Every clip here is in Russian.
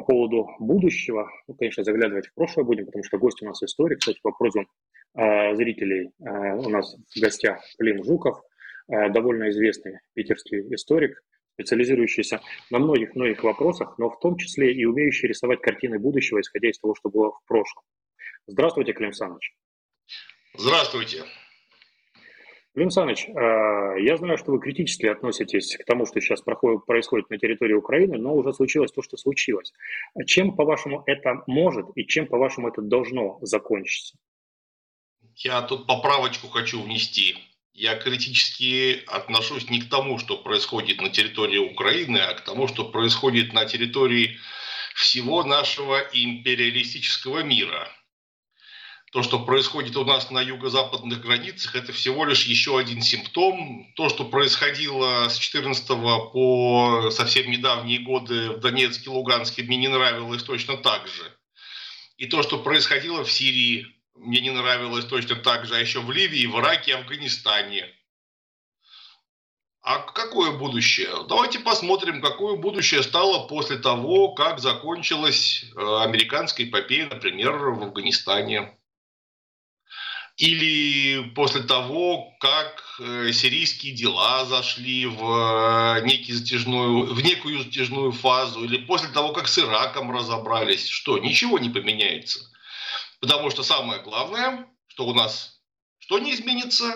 по поводу будущего. Ну, конечно, заглядывать в прошлое будем, потому что гость у нас историк. Кстати, по просьбам э, зрителей э, у нас в гостях Клим Жуков, э, довольно известный питерский историк, специализирующийся на многих-многих вопросах, но в том числе и умеющий рисовать картины будущего, исходя из того, что было в прошлом. Здравствуйте, Клим Саныч. Здравствуйте. Клим Саныч, э, я знаю, что вы критически относитесь к тому, что сейчас происходит на территории Украины, но уже случилось то, что случилось. Чем, по-вашему, это может и чем, по-вашему, это должно закончиться? Я тут поправочку хочу внести. Я критически отношусь не к тому, что происходит на территории Украины, а к тому, что происходит на территории всего нашего империалистического мира – то, что происходит у нас на юго-западных границах, это всего лишь еще один симптом. То, что происходило с 14 по совсем недавние годы в Донецке, Луганске, мне не нравилось точно так же. И то, что происходило в Сирии, мне не нравилось точно так же, а еще в Ливии, в Ираке, Афганистане. А какое будущее? Давайте посмотрим, какое будущее стало после того, как закончилась э, американская эпопея, например, в Афганистане или после того, как э, сирийские дела зашли в, э, некий затяжную, в некую затяжную фазу, или после того, как с Ираком разобрались, что ничего не поменяется. Потому что самое главное, что у нас что не изменится,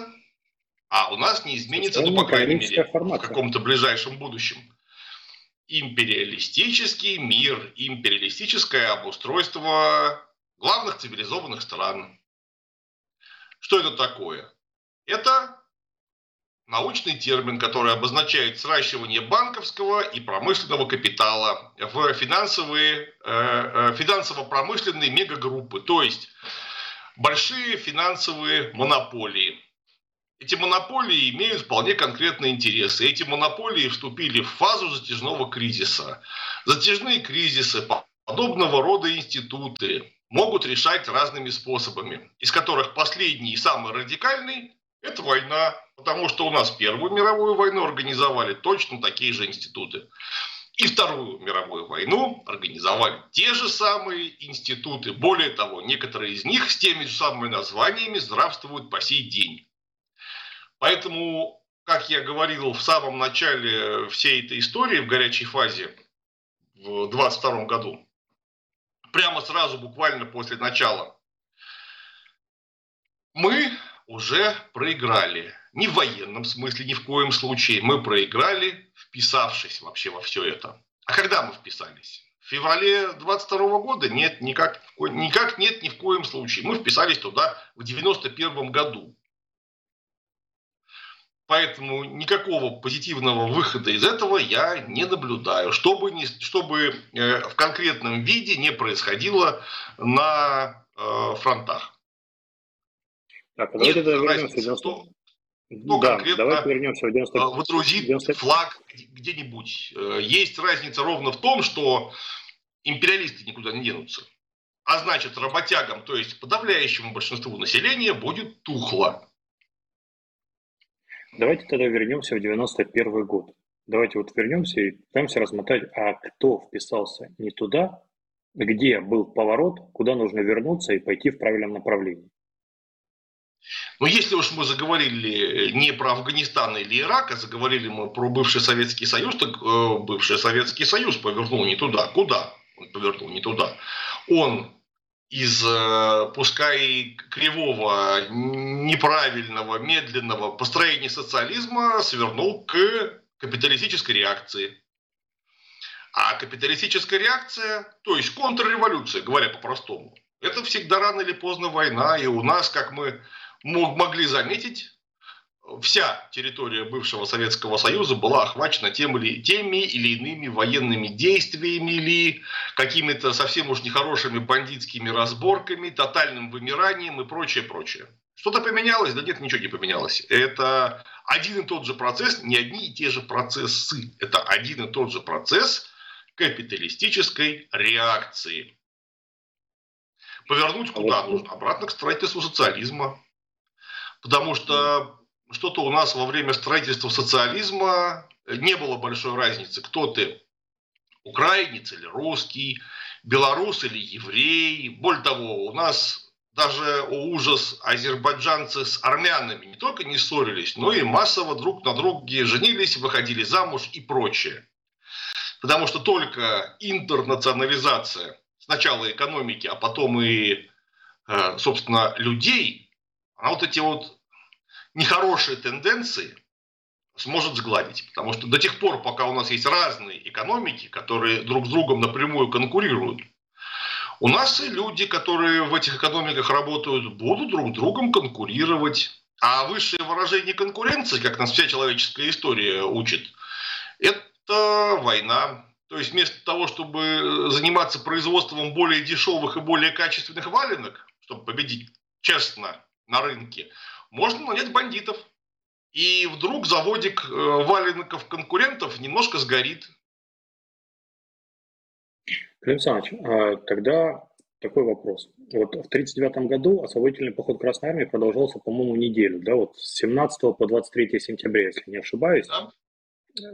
а у нас не изменится, ну, по крайней мере, в каком-то ближайшем будущем. Империалистический мир, империалистическое обустройство главных цивилизованных стран. Что это такое? Это научный термин, который обозначает сращивание банковского и промышленного капитала в финансовые, э, э, финансово-промышленные мегагруппы, то есть большие финансовые монополии. Эти монополии имеют вполне конкретные интересы. Эти монополии вступили в фазу затяжного кризиса. Затяжные кризисы, подобного рода институты, могут решать разными способами, из которых последний и самый радикальный – это война, потому что у нас Первую мировую войну организовали точно такие же институты. И Вторую мировую войну организовали те же самые институты. Более того, некоторые из них с теми же самыми названиями здравствуют по сей день. Поэтому, как я говорил в самом начале всей этой истории, в горячей фазе, в 22 году, прямо сразу, буквально после начала. Мы уже проиграли. Не в военном смысле, ни в коем случае. Мы проиграли, вписавшись вообще во все это. А когда мы вписались? В феврале 22 года? Нет, никак, никак нет ни в коем случае. Мы вписались туда в 91 году. Поэтому никакого позитивного выхода из этого я не наблюдаю. Чтобы, не, чтобы э, в конкретном виде не происходило на э, фронтах. Так, давайте Нет вернемся 90... кто, кто да, конкретно давайте вернемся в 90... Э, водрузит 90... флаг где-нибудь. Э, есть разница ровно в том, что империалисты никуда не денутся. А значит, работягам, то есть подавляющему большинству населения, будет тухло. Давайте тогда вернемся в 91 год. Давайте вот вернемся и пытаемся размотать, а кто вписался не туда, где был поворот, куда нужно вернуться и пойти в правильном направлении. Но если уж мы заговорили не про Афганистан или Ирак, а заговорили мы про бывший Советский Союз, так э, бывший Советский Союз повернул не туда. Куда? Он повернул не туда. Он из, э, пускай кривого, неправильного, медленного построения социализма свернул к капиталистической реакции. А капиталистическая реакция, то есть контрреволюция, говоря по-простому, это всегда рано или поздно война. И у нас, как мы могли заметить, вся территория бывшего Советского Союза была охвачена тем или, теми или иными военными действиями или какими-то совсем уж нехорошими бандитскими разборками, тотальным вымиранием и прочее, прочее. Что-то поменялось? Да нет, ничего не поменялось. Это один и тот же процесс, не одни и те же процессы. Это один и тот же процесс капиталистической реакции. Повернуть куда нужно? Обратно к строительству социализма. Потому что что-то у нас во время строительства социализма не было большой разницы, кто ты, украинец или русский, белорус или еврей. Более того, у нас даже о ужас азербайджанцы с армянами не только не ссорились, но и массово друг на друге женились, выходили замуж и прочее. Потому что только интернационализация сначала экономики, а потом и, э, собственно, людей, она вот эти вот нехорошие тенденции сможет сгладить. Потому что до тех пор, пока у нас есть разные экономики, которые друг с другом напрямую конкурируют, у нас и люди, которые в этих экономиках работают, будут друг с другом конкурировать. А высшее выражение конкуренции, как нас вся человеческая история учит, это война. То есть вместо того, чтобы заниматься производством более дешевых и более качественных валенок, чтобы победить честно на рынке, можно нанять бандитов. И вдруг заводик э, валенков конкурентов немножко сгорит. Клим Александрович, а тогда такой вопрос. Вот в 1939 году освободительный поход Красной Армии продолжался, по-моему, неделю, да, вот с 17 по 23 сентября, если не ошибаюсь. Да.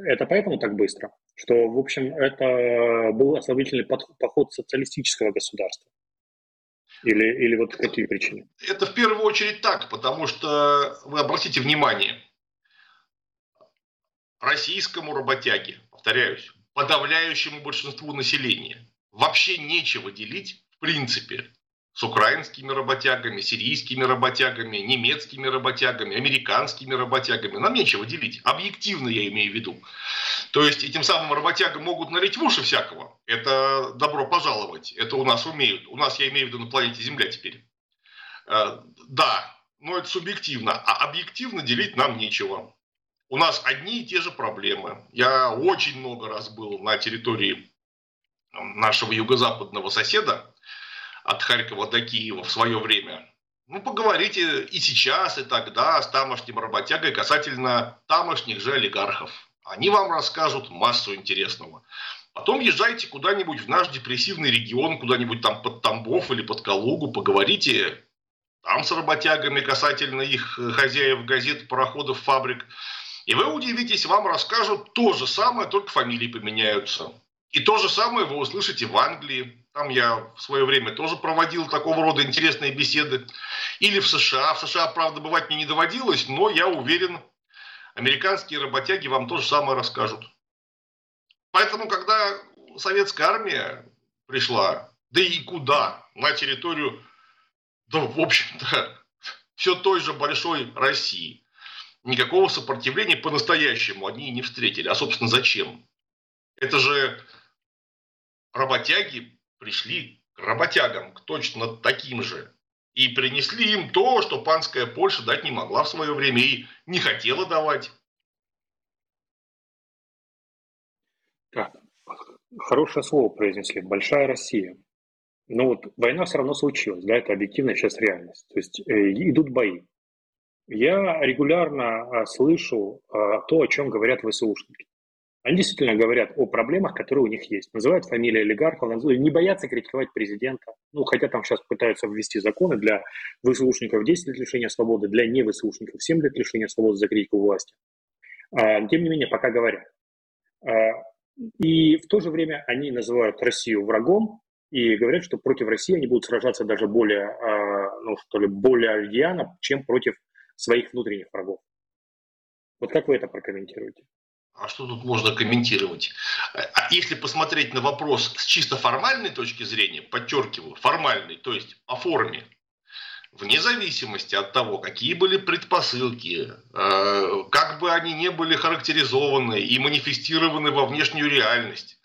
Это поэтому так быстро? Что, в общем, это был освободительный поход социалистического государства? Или, или вот какие причины? Это в первую очередь так, потому что вы обратите внимание, российскому работяге, повторяюсь, подавляющему большинству населения вообще нечего делить в принципе с украинскими работягами, сирийскими работягами, немецкими работягами, американскими работягами. Нам нечего делить. Объективно я имею в виду. То есть этим самым работягам могут налить в уши всякого. Это добро пожаловать. Это у нас умеют. У нас, я имею в виду, на планете Земля теперь. Э, да, но это субъективно. А объективно делить нам нечего. У нас одни и те же проблемы. Я очень много раз был на территории нашего юго-западного соседа, от Харькова до Киева в свое время. Ну, поговорите и сейчас, и тогда с тамошним работягой касательно тамошних же олигархов. Они вам расскажут массу интересного. Потом езжайте куда-нибудь в наш депрессивный регион, куда-нибудь там под Тамбов или под Калугу, поговорите там с работягами касательно их хозяев газет, пароходов, фабрик. И вы удивитесь, вам расскажут то же самое, только фамилии поменяются. И то же самое вы услышите в Англии. Там я в свое время тоже проводил такого рода интересные беседы. Или в США. В США, правда, бывать мне не доводилось, но я уверен, американские работяги вам то же самое расскажут. Поэтому, когда советская армия пришла, да и куда, на территорию, да, в общем-то, все той же большой России, никакого сопротивления по-настоящему они не встретили. А, собственно, зачем? Это же работяги пришли к работягам, к точно таким же, и принесли им то, что панская Польша дать не могла в свое время и не хотела давать. Так, хорошее слово произнесли. Большая Россия. Но вот война все равно случилась, да, это объективная сейчас реальность. То есть э, идут бои. Я регулярно э, слышу э, то, о чем говорят ВСУшники. Они действительно говорят о проблемах, которые у них есть. Называют фамилии олигархов, не боятся критиковать президента. Ну, хотя там сейчас пытаются ввести законы для ВСУшников 10 лет лишения свободы, для не ВСУшников 7 лет лишения свободы за критику власти. А, тем не менее, пока говорят. А, и в то же время они называют Россию врагом и говорят, что против России они будут сражаться даже более, а, ну, что ли, более рьяно, чем против своих внутренних врагов. Вот как вы это прокомментируете? А что тут можно комментировать? А если посмотреть на вопрос с чисто формальной точки зрения, подчеркиваю, формальной, то есть по форме, вне зависимости от того, какие были предпосылки, э, как бы они не были характеризованы и манифестированы во внешнюю реальность,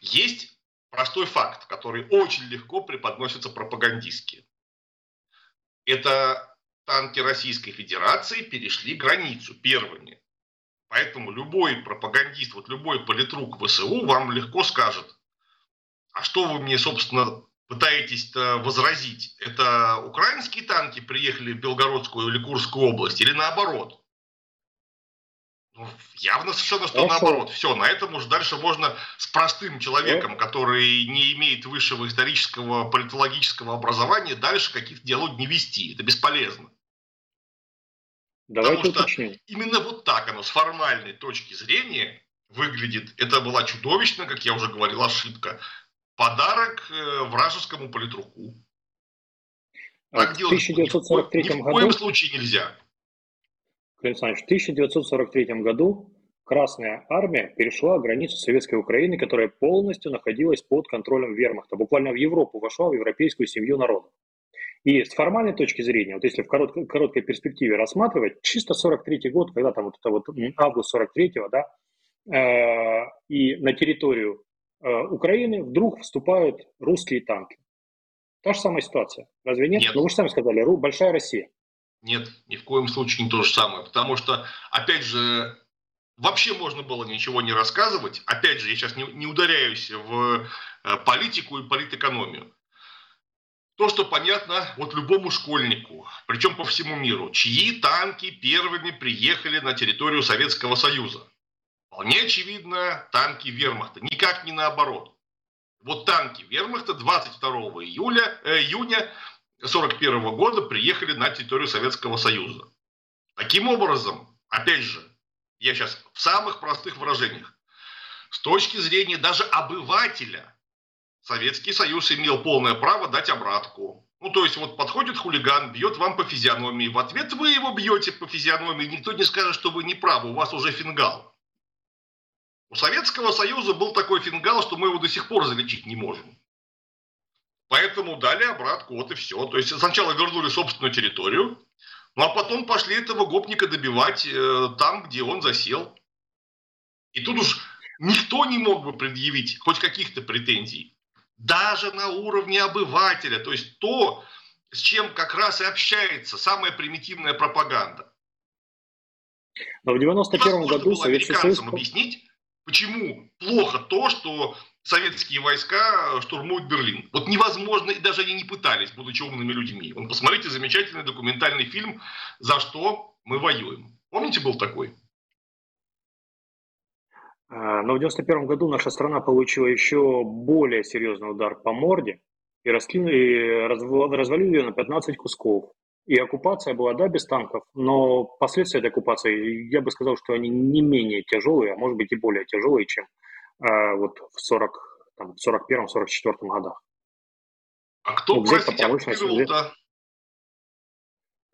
есть простой факт, который очень легко преподносится пропагандистски. Это танки Российской Федерации перешли границу первыми. Поэтому любой пропагандист, вот любой политрук ВСУ вам легко скажет, а что вы мне, собственно, пытаетесь возразить? Это украинские танки приехали в Белгородскую или Курскую область или наоборот? Ну, явно совершенно, что Хорошо. наоборот. Все, на этом уже дальше можно с простым человеком, который не имеет высшего исторического, политологического образования, дальше каких-то диалогов не вести. Это бесполезно. Давайте Потому что уточним. именно вот так оно, с формальной точки зрения, выглядит. Это была чудовищная, как я уже говорил, ошибка. Подарок э, вражескому политруку. Так в 1943 ни в коем году, случае нельзя. Александр в 1943 году Красная армия перешла границу Советской Украины, которая полностью находилась под контролем вермахта, буквально в Европу вошла, в европейскую семью народов. И с формальной точки зрения, вот если в короткой, короткой перспективе рассматривать, чисто 43 год, когда там вот это вот август 43-го, да, э, и на территорию э, Украины вдруг вступают русские танки. Та же самая ситуация. Разве нет? нет. Ну вы же сами сказали, большая Россия. Нет, ни в коем случае не то же самое. Потому что, опять же, вообще можно было ничего не рассказывать. Опять же, я сейчас не, не ударяюсь в э, политику и политэкономию. То, что понятно вот любому школьнику, причем по всему миру, чьи танки первыми приехали на территорию Советского Союза. Вполне очевидно, танки вермахта, никак не наоборот. Вот танки вермахта 22 июля, э, июня 1941 года приехали на территорию Советского Союза. Таким образом, опять же, я сейчас в самых простых выражениях, с точки зрения даже обывателя, Советский Союз имел полное право дать обратку. Ну, то есть, вот подходит хулиган, бьет вам по физиономии. В ответ вы его бьете по физиономии. Никто не скажет, что вы не правы, у вас уже фингал. У Советского Союза был такой фингал, что мы его до сих пор залечить не можем. Поэтому дали обратку, вот и все. То есть сначала вернули собственную территорию, ну а потом пошли этого гопника добивать э, там, где он засел. И тут уж никто не мог бы предъявить хоть каких-то претензий даже на уровне обывателя, то есть то, с чем как раз и общается самая примитивная пропаганда. Но в 91 году Советский Союз... объяснить, почему плохо то, что советские войска штурмуют Берлин. Вот невозможно, и даже они не пытались, будучи умными людьми. Вон, посмотрите замечательный документальный фильм «За что мы воюем». Помните, был такой? А, но в 1991 году наша страна получила еще более серьезный удар по морде и, раскинули, развалили ее на 15 кусков. И оккупация была, да, без танков, но последствия этой оккупации, я бы сказал, что они не менее тяжелые, а может быть и более тяжелые, чем э, вот в 40, там, 41-44 годах. А кто, ну, простите, оккупировал-то?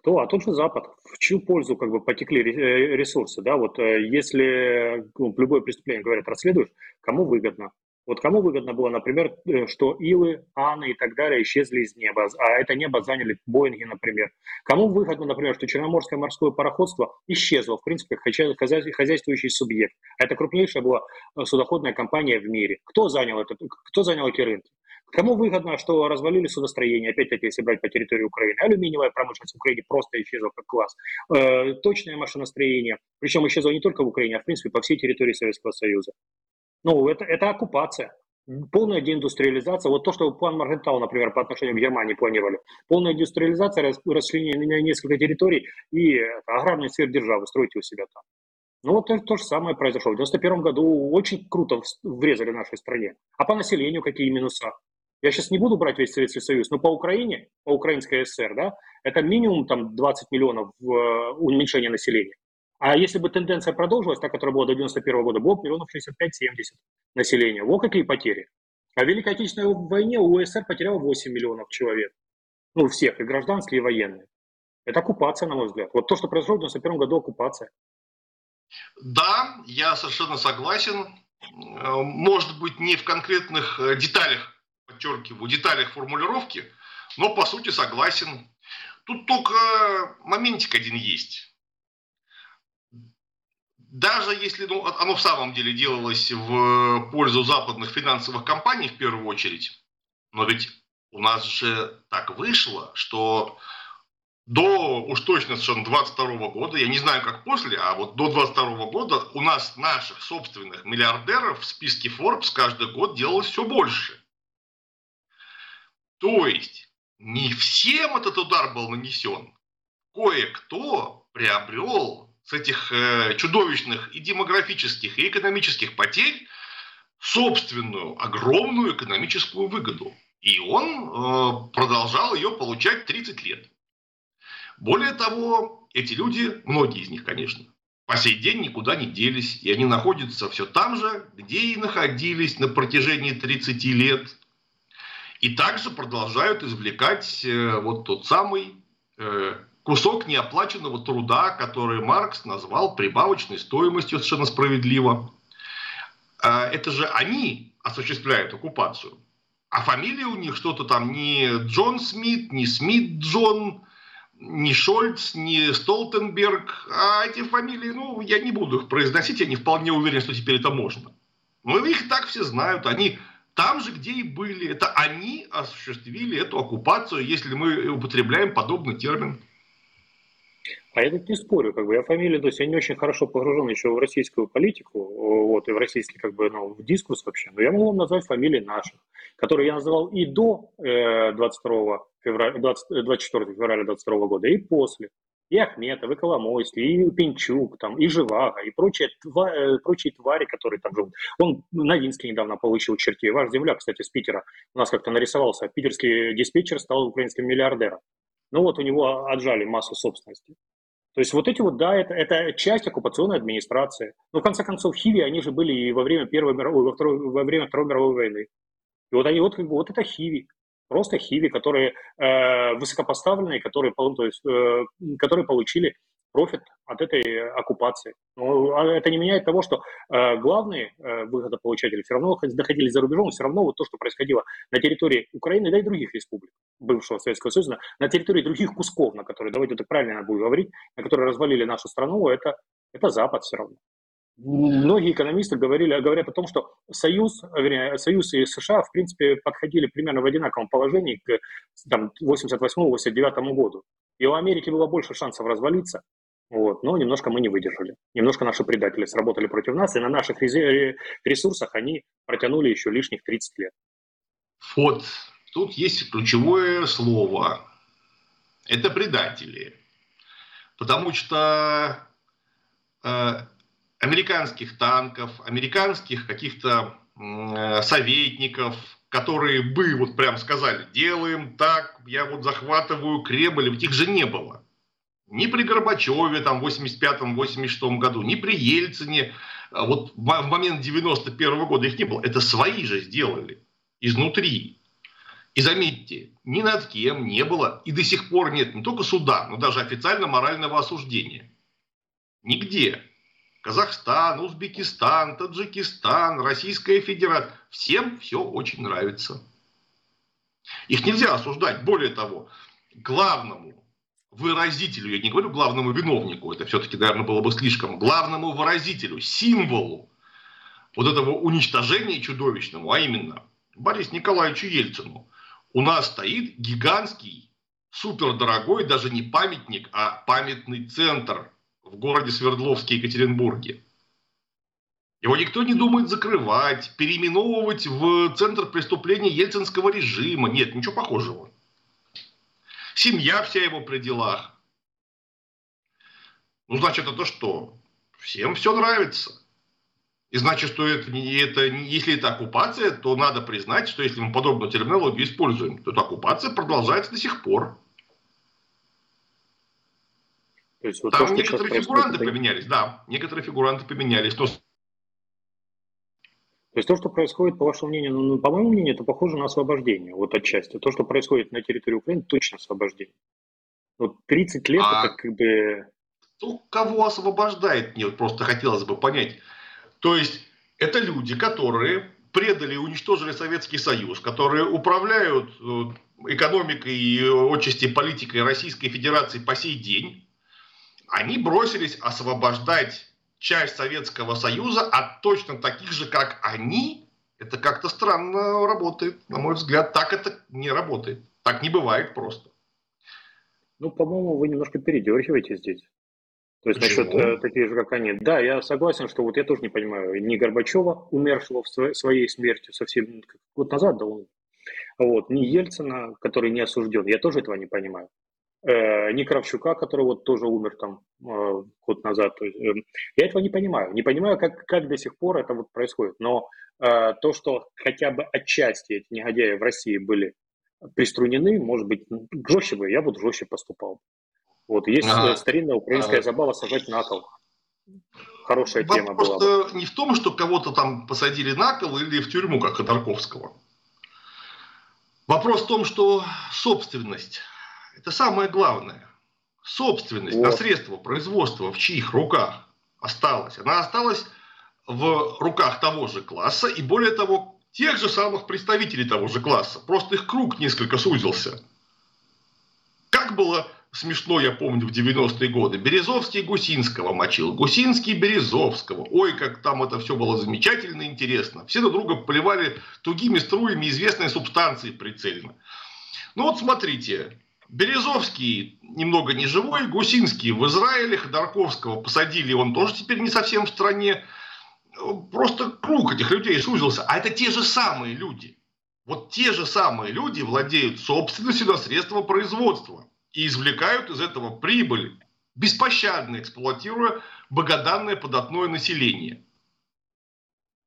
Кто? А тот же Запад. В чью пользу как бы потекли э, ресурсы? Да? Вот э, если ну, любое преступление, говорят, расследуешь, кому выгодно? Вот кому выгодно было, например, э, что Илы, Аны и так далее исчезли из неба, а это небо заняли Боинги, например. Кому выгодно, например, что Черноморское морское пароходство исчезло, в принципе, хозяйствующий субъект. Это крупнейшая была судоходная компания в мире. Кто занял, это, кто занял эти рынки? Кому выгодно, что развалили судостроение, опять-таки, если брать по территории Украины. Алюминиевая промышленность в Украине просто исчезла как класс. Э, точное машиностроение, причем исчезло не только в Украине, а в принципе по всей территории Советского Союза. Ну, это, это оккупация. Полная деиндустриализация. Вот то, что план Маргентау, например, по отношению к Германии планировали. Полная индустриализация, расчленение на несколько территорий и аграрный сверхдержавы строите у себя там. Ну вот то, же самое произошло. В 91 году очень круто врезали нашей стране. А по населению какие минуса? Я сейчас не буду брать весь Советский Союз, но по Украине, по Украинской ССР, да, это минимум там 20 миллионов э, уменьшение населения. А если бы тенденция продолжилась, та, которая была до 91 года, было бы миллионов 65-70 населения. Вот какие потери. А в Великой Отечественной войне у СССР потерял 8 миллионов человек. Ну, всех, и гражданские, и военные. Это оккупация, на мой взгляд. Вот то, что произошло в 91 году, оккупация. Да, я совершенно согласен. Э, может быть, не в конкретных э, деталях подчеркиваю, деталях формулировки, но по сути согласен. Тут только моментик один есть. Даже если ну, оно в самом деле делалось в пользу западных финансовых компаний в первую очередь, но ведь у нас же так вышло, что до уж точно совершенно 22 года, я не знаю как после, а вот до 22 года у нас наших собственных миллиардеров в списке Forbes каждый год делалось все больше. То есть не всем этот удар был нанесен. Кое-кто приобрел с этих э, чудовищных и демографических, и экономических потерь собственную огромную экономическую выгоду. И он э, продолжал ее получать 30 лет. Более того, эти люди, многие из них, конечно, по сей день никуда не делись, и они находятся все там же, где и находились на протяжении 30 лет. И также продолжают извлекать э, вот тот самый э, кусок неоплаченного труда, который Маркс назвал прибавочной стоимостью совершенно справедливо. Э, это же они осуществляют оккупацию. А фамилия у них что-то там не Джон Смит, не Смит Джон, не Шольц, не Столтенберг. А эти фамилии, ну, я не буду их произносить, я не вполне уверен, что теперь это можно. Но их так все знают. Они там же, где и были. Это они осуществили эту оккупацию, если мы употребляем подобный термин. А я тут не спорю, как бы я фамилии, то есть я не очень хорошо погружен еще в российскую политику, вот, и в российский, как бы, ну, в дискурс вообще, но я могу вам назвать фамилии наших, которые я называл и до э, 22 февраля, 20, 24 февраля 22 года, и после. И Ахметов, и Коломойский, и Пинчук, там, и Живаго, и прочие, тва, э, прочие твари, которые там живут. Он Новинский недавно получил черти. Ваш земля, кстати, с Питера, у нас как-то нарисовался. Питерский диспетчер стал украинским миллиардером. Ну вот у него отжали массу собственности. То есть вот эти вот, да, это, это часть оккупационной администрации. Но в конце концов, Хиви, они же были и во время Первой мировой, во, второй, во время Второй мировой войны. И вот они вот, как бы, вот это Хиви. Просто Хиви, которые э, высокопоставленные, которые, то есть, э, которые получили профит от этой оккупации. Но а это не меняет того, что э, главные э, выгодополучатели все равно находились за рубежом, все равно вот то, что происходило на территории Украины, да и других республик бывшего Советского Союза, на территории других кусков, на которые, давайте это правильно будет говорить, на которые развалили нашу страну, это, это Запад все равно. Многие экономисты говорили, говорят о том, что Союз, вернее, Союз и США, в принципе, подходили примерно в одинаковом положении к 88-89 году. И у Америки было больше шансов развалиться, вот, но немножко мы не выдержали. Немножко наши предатели сработали против нас, и на наших ресурсах они протянули еще лишних 30 лет. Вот, тут есть ключевое слово. Это предатели. Потому что э, американских танков, американских каких-то э, советников, которые бы вот прям сказали, делаем так, я вот захватываю Кремль, их же не было. Ни при Горбачеве там в 85-86 году, ни при Ельцине, а вот в момент 91 -го года их не было. Это свои же сделали изнутри. И заметьте, ни над кем не было и до сих пор нет не только суда, но даже официально морального осуждения. Нигде. Казахстан, Узбекистан, Таджикистан, Российская Федерация. Всем все очень нравится. Их нельзя осуждать. Более того, главному выразителю, я не говорю главному виновнику, это все-таки, наверное, было бы слишком, главному выразителю, символу вот этого уничтожения чудовищному, а именно Борису Николаевичу Ельцину, у нас стоит гигантский, супердорогой, даже не памятник, а памятный центр в городе Свердловске, Екатеринбурге. Его никто не думает закрывать, переименовывать в центр преступления ельцинского режима. Нет, ничего похожего. Семья вся его при делах. Ну, значит, это что? Всем все нравится. И значит, что это, это, если это оккупация, то надо признать, что если мы подобную терминологию используем, то эта оккупация продолжается до сих пор. То есть, вот Там то, некоторые фигуранты происходит... поменялись, да, некоторые фигуранты поменялись. Но... То есть то, что происходит, по вашему мнению, ну, по моему мнению, это похоже на освобождение, вот отчасти. То, что происходит на территории Украины, точно освобождение. Вот 30 лет а это как бы... Ну, кого освобождает, мне вот просто хотелось бы понять. То есть это люди, которые предали и уничтожили Советский Союз, которые управляют э, экономикой и отчасти политикой Российской Федерации по сей день, они бросились освобождать часть Советского Союза от точно таких же, как они. Это как-то странно работает, на мой взгляд. Так это не работает. Так не бывает просто. Ну, по-моему, вы немножко передергиваете здесь. То есть Почему? насчет э, таких же, как они. Да, я согласен, что вот я тоже не понимаю. Ни Горбачева, умершего в своей, своей смертью совсем год назад, да он. Вот, ни Ельцина, который не осужден. Я тоже этого не понимаю э, ни Кравчука, который вот тоже умер там э, год назад. То есть, э, я этого не понимаю. Не понимаю, как, как до сих пор это вот происходит. Но э, то, что хотя бы отчасти эти негодяи в России были приструнены, может быть, жестче бы, я бы жестче поступал. Вот есть ага. старинная украинская ага. забава сажать на кол. Хорошая Вопрос тема была бы. не в том, что кого-то там посадили на кол или в тюрьму, как Ходорковского. Вопрос в том, что собственность – это самое главное. Собственность вот. на средства производства в чьих руках осталась? Она осталась в руках того же класса и, более того, тех же самых представителей того же класса. Просто их круг несколько сузился. Как было смешно, я помню, в 90-е годы. Березовский Гусинского мочил, Гусинский Березовского. Ой, как там это все было замечательно и интересно. Все друг друга поливали тугими струями известной субстанции прицельно. Ну вот смотрите, Березовский немного не живой, Гусинский в Израиле, Ходорковского посадили, он тоже теперь не совсем в стране. Просто круг этих людей сузился. А это те же самые люди. Вот те же самые люди владеют собственностью на средства производства и извлекают из этого прибыль, беспощадно эксплуатируя богоданное податное население.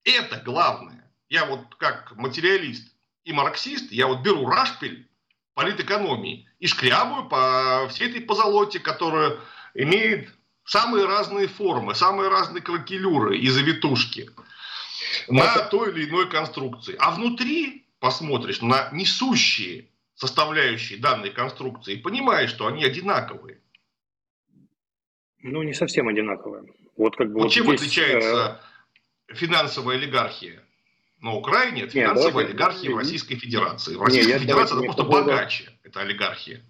Это главное. Я вот как материалист и марксист, я вот беру рашпиль политэкономии и шкрябаю по всей этой позолоте, которая имеет самые разные формы, самые разные кракелюры и завитушки на той или иной конструкции. А внутри посмотришь на несущие составляющие данной конструкции, понимаешь, что они одинаковые. Ну, не совсем одинаковые. Вот, как бы вот, вот чем здесь, отличается э... финансовая олигархия на Украине от финансовой давайте, олигархии в Российской Федерации? В Российской Нет, Федерации это просто богаче, это олигархия.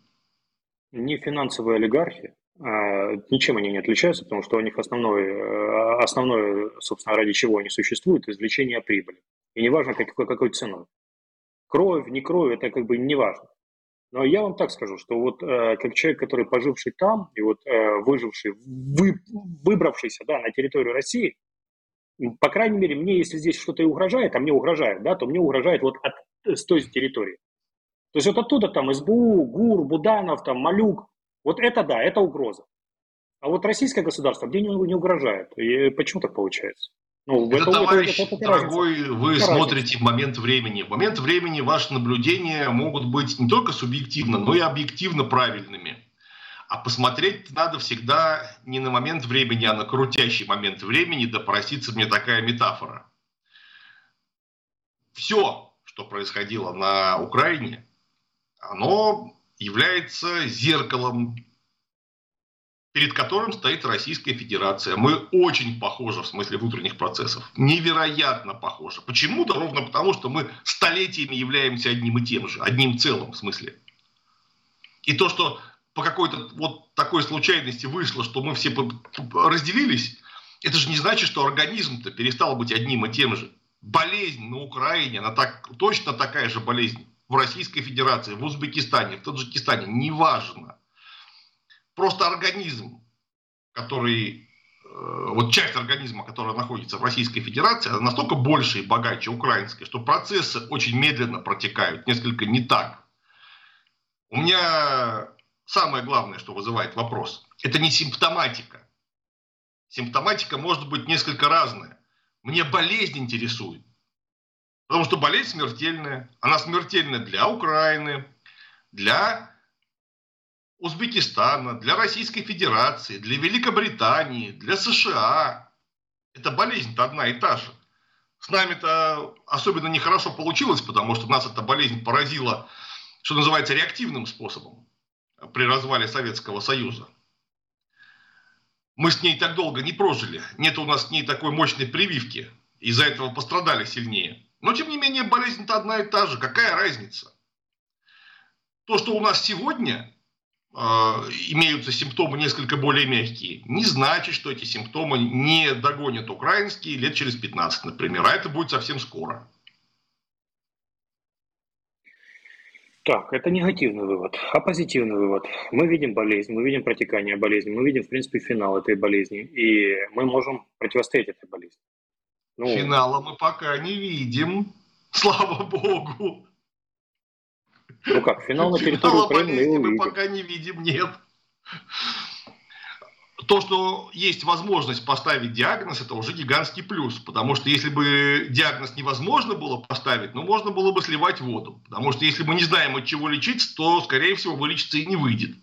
Не финансовая олигархия, а ничем они не отличаются, потому что у них основное, э, основное, собственно, ради чего они существуют, извлечение прибыли. И неважно, какой, какой ценой кровь, не кровь, это как бы не важно. Но я вам так скажу, что вот э, как человек, который поживший там и вот э, выживший, вы, выбравшийся да, на территорию России, по крайней мере, мне, если здесь что-то и угрожает, а мне угрожает, да, то мне угрожает вот от, с той территории. То есть вот оттуда там СБУ, ГУР, Буданов, там Малюк, вот это да, это угроза. А вот российское государство мне не, не угрожает. И почему так получается? Ну, это, это, товарищ, это, это, это дорогой, разница. вы это смотрите разница. в момент времени. В момент времени ваши наблюдения могут быть не только субъективно, но и объективно правильными. А посмотреть надо всегда не на момент времени, а на крутящий момент времени, да простится мне такая метафора. Все, что происходило на Украине, оно является зеркалом перед которым стоит Российская Федерация. Мы очень похожи в смысле внутренних процессов. Невероятно похожи. Почему-то ровно потому, что мы столетиями являемся одним и тем же, одним целым в смысле. И то, что по какой-то вот такой случайности вышло, что мы все разделились, это же не значит, что организм-то перестал быть одним и тем же. Болезнь на Украине, она так, точно такая же болезнь в Российской Федерации, в Узбекистане, в Таджикистане, неважно просто организм, который, э, вот часть организма, которая находится в Российской Федерации, она настолько больше и богаче украинской, что процессы очень медленно протекают, несколько не так. У меня самое главное, что вызывает вопрос, это не симптоматика. Симптоматика может быть несколько разная. Мне болезнь интересует. Потому что болезнь смертельная. Она смертельная для Украины, для Узбекистана, для Российской Федерации, для Великобритании, для США. Это болезнь-то одна и та же. С нами-то особенно нехорошо получилось, потому что нас эта болезнь поразила, что называется, реактивным способом при развале Советского Союза. Мы с ней так долго не прожили. Нет у нас с ней такой мощной прививки. Из-за этого пострадали сильнее. Но, тем не менее, болезнь-то одна и та же. Какая разница? То, что у нас сегодня, а, имеются симптомы несколько более мягкие, не значит, что эти симптомы не догонят украинские лет через 15, например. А это будет совсем скоро. Так, это негативный вывод. А позитивный вывод? Мы видим болезнь, мы видим протекание болезни, мы видим, в принципе, финал этой болезни, и мы можем противостоять этой болезни. Ну, Финала мы пока не видим, слава богу. Ну как, финал на территории Украины мы, мы пока не видим, нет. То, что есть возможность поставить диагноз, это уже гигантский плюс. Потому что если бы диагноз невозможно было поставить, ну, можно было бы сливать воду. Потому что если мы не знаем, от чего лечиться, то, скорее всего, вылечиться и не выйдет.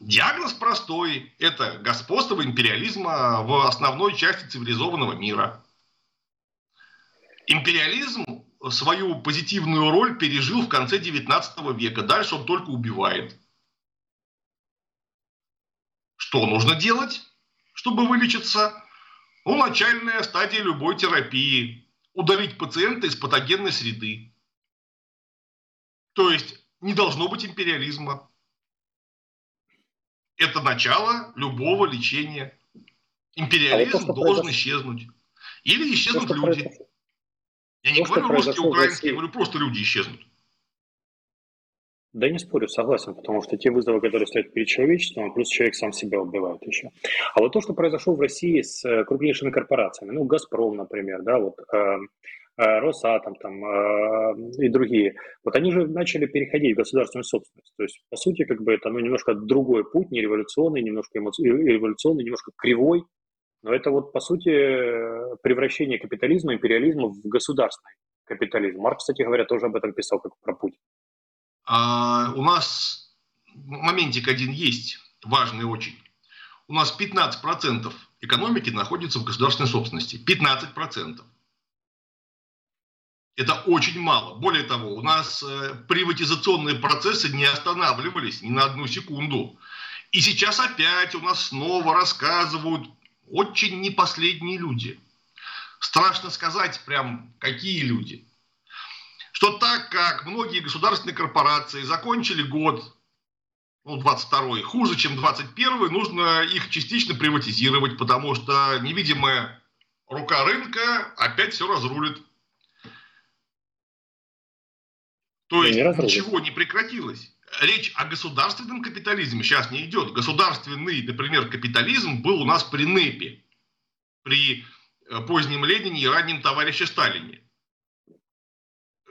Диагноз простой. Это господство империализма в основной части цивилизованного мира. Империализм свою позитивную роль пережил в конце 19 века. Дальше он только убивает. Что нужно делать, чтобы вылечиться? Ну, начальная стадия любой терапии. Удалить пациента из патогенной среды. То есть не должно быть империализма. Это начало любого лечения. Империализм а вот должен произошло. исчезнуть. Или исчезнут то, люди. Произошло. Я не говорю русские, украинские, я говорю просто люди исчезнут. Да не спорю, согласен, потому что те вызовы, которые стоят перед человечеством, плюс человек сам себя убивает еще. А вот то, что произошло в России с э, крупнейшими корпорациями, ну, «Газпром», например, да, вот э, э, Росатом там, э, и другие, вот они же начали переходить в государственную собственность. То есть, по сути, как бы это ну, немножко другой путь, не революционный, немножко эмо... революционный, немножко кривой, но это вот, по сути, превращение капитализма, империализма в государственный капитализм. Марк, кстати говоря, тоже об этом писал, как про путь. А, у нас моментик один есть, важный очень. У нас 15% экономики находится в государственной собственности. 15%. Это очень мало. Более того, у нас э, приватизационные процессы не останавливались ни на одну секунду. И сейчас опять у нас снова рассказывают очень непоследние люди. Страшно сказать прям, какие люди что так как многие государственные корпорации закончили год, ну, 22 хуже, чем 21 нужно их частично приватизировать, потому что невидимая рука рынка опять все разрулит. То есть не ничего не прекратилось. Речь о государственном капитализме сейчас не идет. Государственный, например, капитализм был у нас при НЭПе, при э, позднем Ленине и раннем товарище Сталине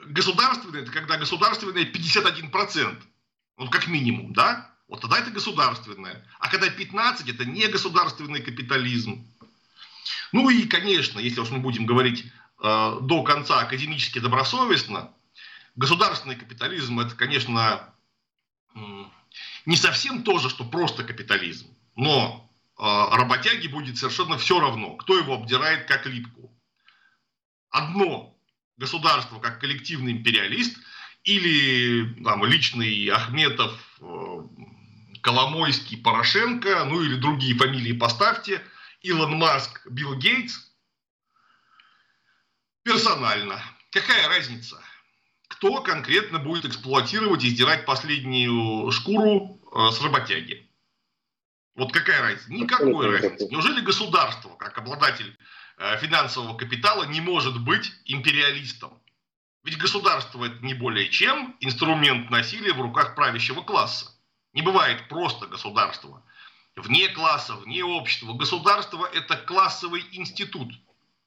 государственное, это когда государственное 51%, вот как минимум, да? Вот тогда это государственное. А когда 15, это не государственный капитализм. Ну и, конечно, если уж мы будем говорить э, до конца академически добросовестно, государственный капитализм это, конечно, не совсем то же, что просто капитализм. Но э, работяге будет совершенно все равно, кто его обдирает как липку. Одно государство как коллективный империалист или там, личный Ахметов, э, Коломойский, Порошенко, ну или другие фамилии поставьте, Илон Маск, Билл Гейтс. Персонально. Какая разница? Кто конкретно будет эксплуатировать и сдирать последнюю шкуру э, с работяги? Вот какая разница? Никакой разницы. Неужели государство, как обладатель финансового капитала не может быть империалистом. Ведь государство это не более чем инструмент насилия в руках правящего класса. Не бывает просто государства. Вне класса, вне общества. Государство это классовый институт.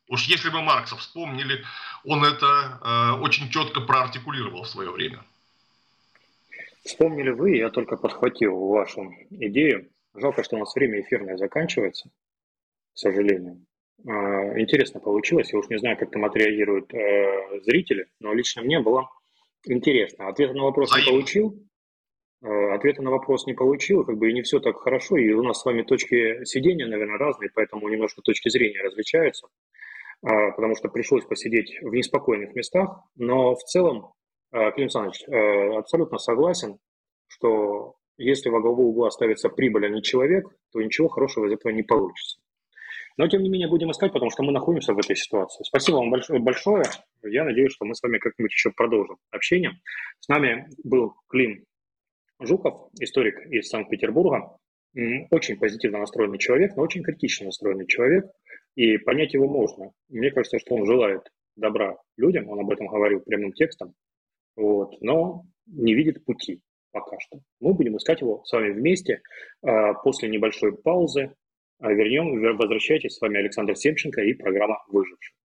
Уж если бы Маркса вспомнили, он это э, очень четко проартикулировал в свое время. Вспомнили вы, я только подхватил вашу идею. Жалко, что у нас время эфирное заканчивается, к сожалению. А, интересно получилось. Я уж не знаю, как там отреагируют э, зрители, но лично мне было интересно. Ответа на вопрос не получил. Э, ответа на вопрос не получил, как бы и не все так хорошо. И у нас с вами точки сидения, наверное, разные, поэтому немножко точки зрения различаются. Э, потому что пришлось посидеть в неспокойных местах. Но в целом, э, Клим Александрович, э, абсолютно согласен, что если во главу угла ставится прибыль, а не человек, то ничего хорошего из этого не получится. Но, тем не менее, будем искать, потому что мы находимся в этой ситуации. Спасибо вам большое. Я надеюсь, что мы с вами как-нибудь еще продолжим общение. С нами был Клим Жуков, историк из Санкт-Петербурга. Очень позитивно настроенный человек, но очень критично настроенный человек. И понять его можно. Мне кажется, что он желает добра людям, он об этом говорил прямым текстом, вот, но не видит пути пока что. Мы будем искать его с вами вместе а, после небольшой паузы. А вернем, возвращайтесь. С вами Александр Семченко и программа «Выживший».